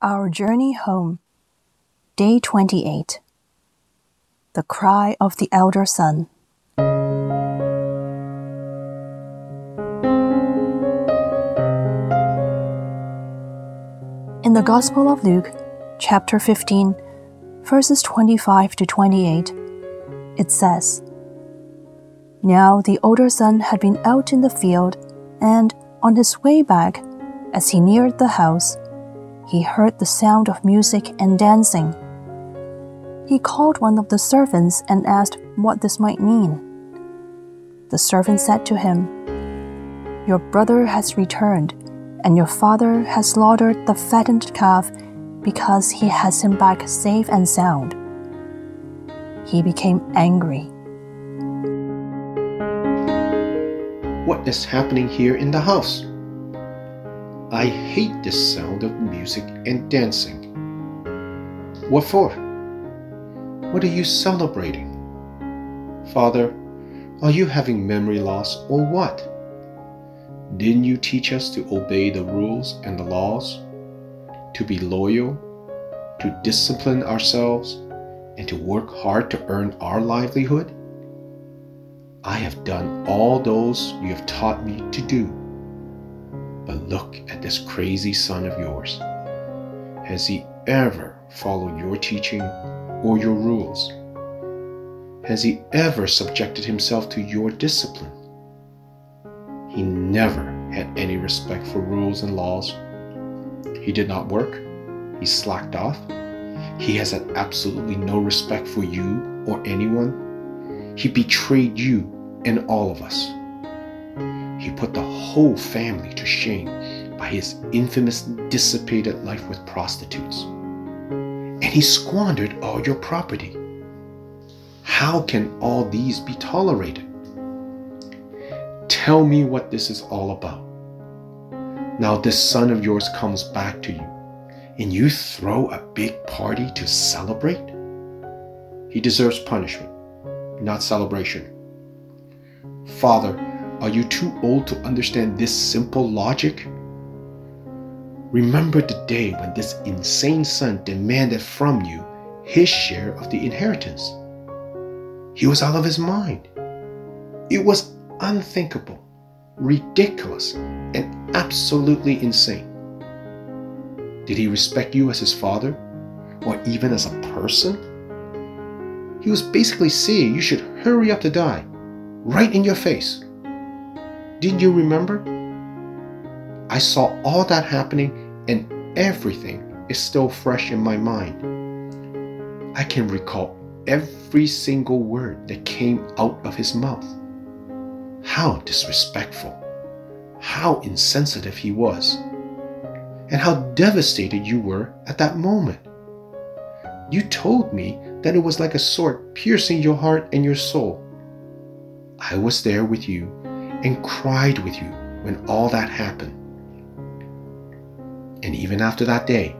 Our Journey Home, Day 28 The Cry of the Elder Son. In the Gospel of Luke, chapter 15, verses 25 to 28, it says, Now the older son had been out in the field, and on his way back, as he neared the house, he heard the sound of music and dancing. He called one of the servants and asked what this might mean. The servant said to him, Your brother has returned, and your father has slaughtered the fattened calf because he has him back safe and sound. He became angry. What is happening here in the house? I hate the sound of music and dancing. What for? What are you celebrating? Father, are you having memory loss or what? Didn't you teach us to obey the rules and the laws? To be loyal? To discipline ourselves? And to work hard to earn our livelihood? I have done all those you have taught me to do. But look at this crazy son of yours. Has he ever followed your teaching or your rules? Has he ever subjected himself to your discipline? He never had any respect for rules and laws. He did not work. He slacked off. He has had absolutely no respect for you or anyone. He betrayed you and all of us. He put the whole family to shame by his infamous dissipated life with prostitutes. And he squandered all your property. How can all these be tolerated? Tell me what this is all about. Now, this son of yours comes back to you, and you throw a big party to celebrate? He deserves punishment, not celebration. Father, are you too old to understand this simple logic? Remember the day when this insane son demanded from you his share of the inheritance. He was out of his mind. It was unthinkable, ridiculous, and absolutely insane. Did he respect you as his father, or even as a person? He was basically saying you should hurry up to die, right in your face. Didn't you remember? I saw all that happening, and everything is still fresh in my mind. I can recall every single word that came out of his mouth. How disrespectful, how insensitive he was, and how devastated you were at that moment. You told me that it was like a sword piercing your heart and your soul. I was there with you and cried with you when all that happened. And even after that day,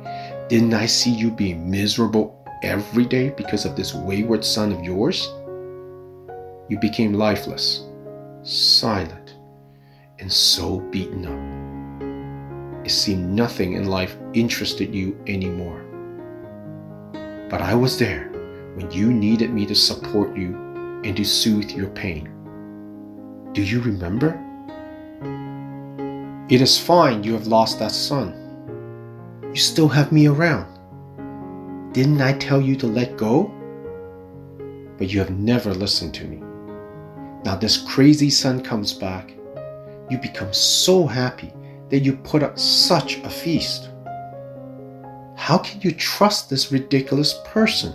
didn't I see you being miserable every day because of this wayward son of yours? You became lifeless, silent, and so beaten up. It seemed nothing in life interested you anymore. But I was there when you needed me to support you and to soothe your pain. Do you remember? It is fine you have lost that son. You still have me around. Didn't I tell you to let go? But you have never listened to me. Now, this crazy son comes back. You become so happy that you put up such a feast. How can you trust this ridiculous person?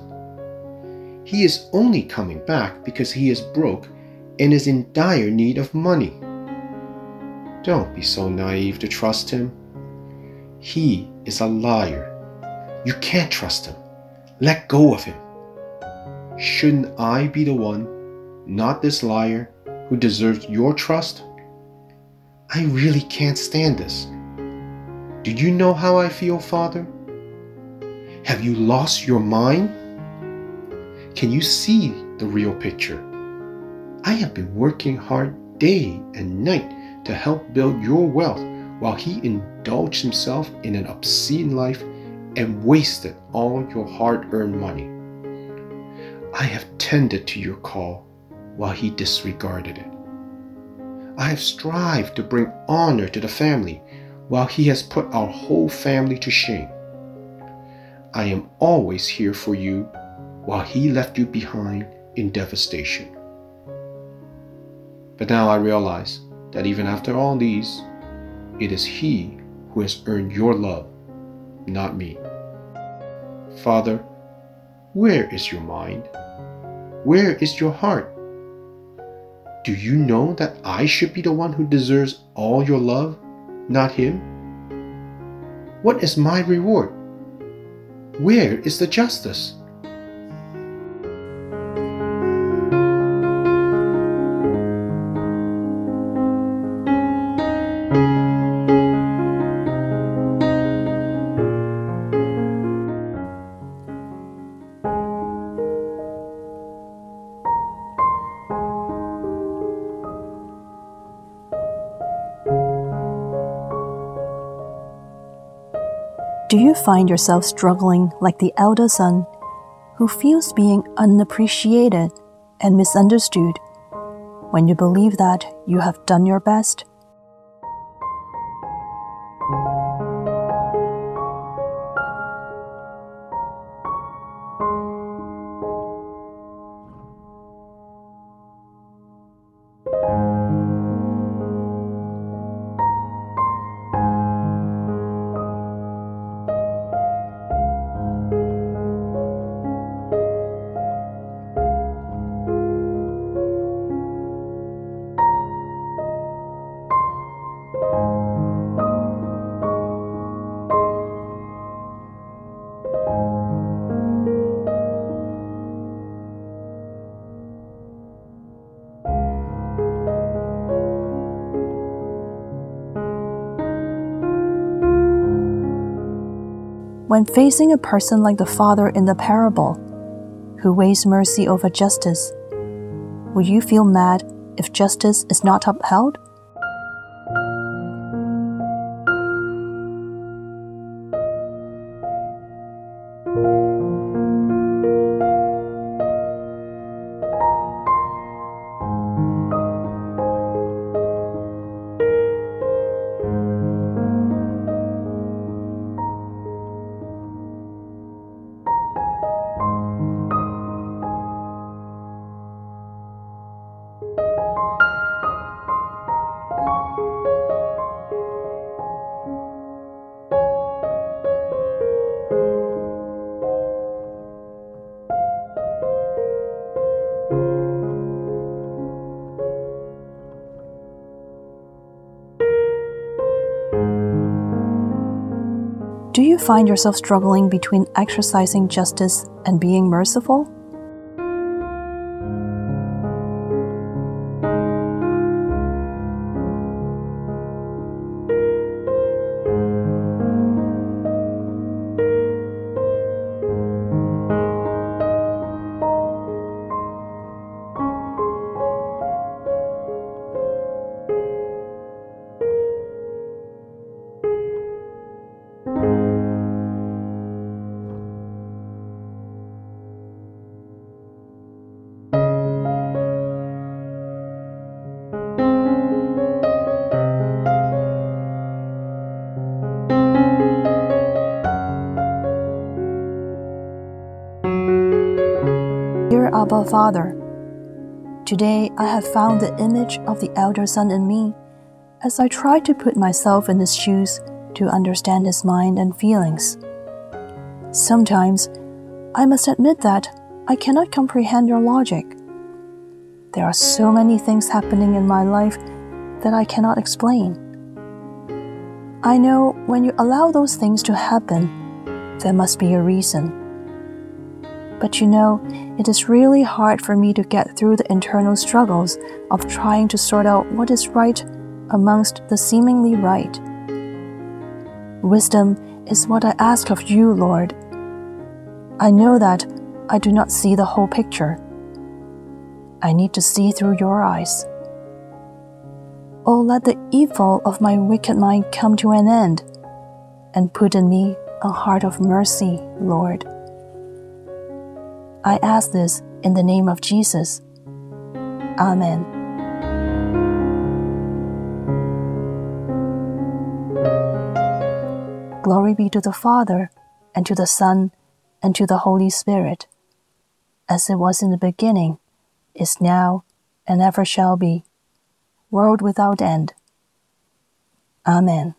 He is only coming back because he is broke and is in dire need of money. Don't be so naive to trust him. He is a liar. You can't trust him. Let go of him. Shouldn't I be the one, not this liar, who deserves your trust? I really can't stand this. Do you know how I feel, Father? Have you lost your mind? Can you see the real picture? I have been working hard day and night to help build your wealth while he indulged himself in an obscene life and wasted all your hard earned money. I have tended to your call while he disregarded it. I have strived to bring honor to the family while he has put our whole family to shame. I am always here for you while he left you behind in devastation. But now I realize that even after all these, it is he who has earned your love, not me. Father, where is your mind? Where is your heart? Do you know that I should be the one who deserves all your love, not him? What is my reward? Where is the justice? Do you find yourself struggling like the elder son who feels being unappreciated and misunderstood when you believe that you have done your best? When facing a person like the father in the parable, who weighs mercy over justice, will you feel mad if justice is not upheld? Do you find yourself struggling between exercising justice and being merciful? Abba Father, today I have found the image of the elder son in me as I try to put myself in his shoes to understand his mind and feelings. Sometimes I must admit that I cannot comprehend your logic. There are so many things happening in my life that I cannot explain. I know when you allow those things to happen, there must be a reason. But you know, it is really hard for me to get through the internal struggles of trying to sort out what is right amongst the seemingly right. Wisdom is what I ask of you, Lord. I know that I do not see the whole picture. I need to see through your eyes. Oh, let the evil of my wicked mind come to an end, and put in me a heart of mercy, Lord. I ask this in the name of Jesus. Amen. Glory be to the Father, and to the Son, and to the Holy Spirit, as it was in the beginning, is now, and ever shall be, world without end. Amen.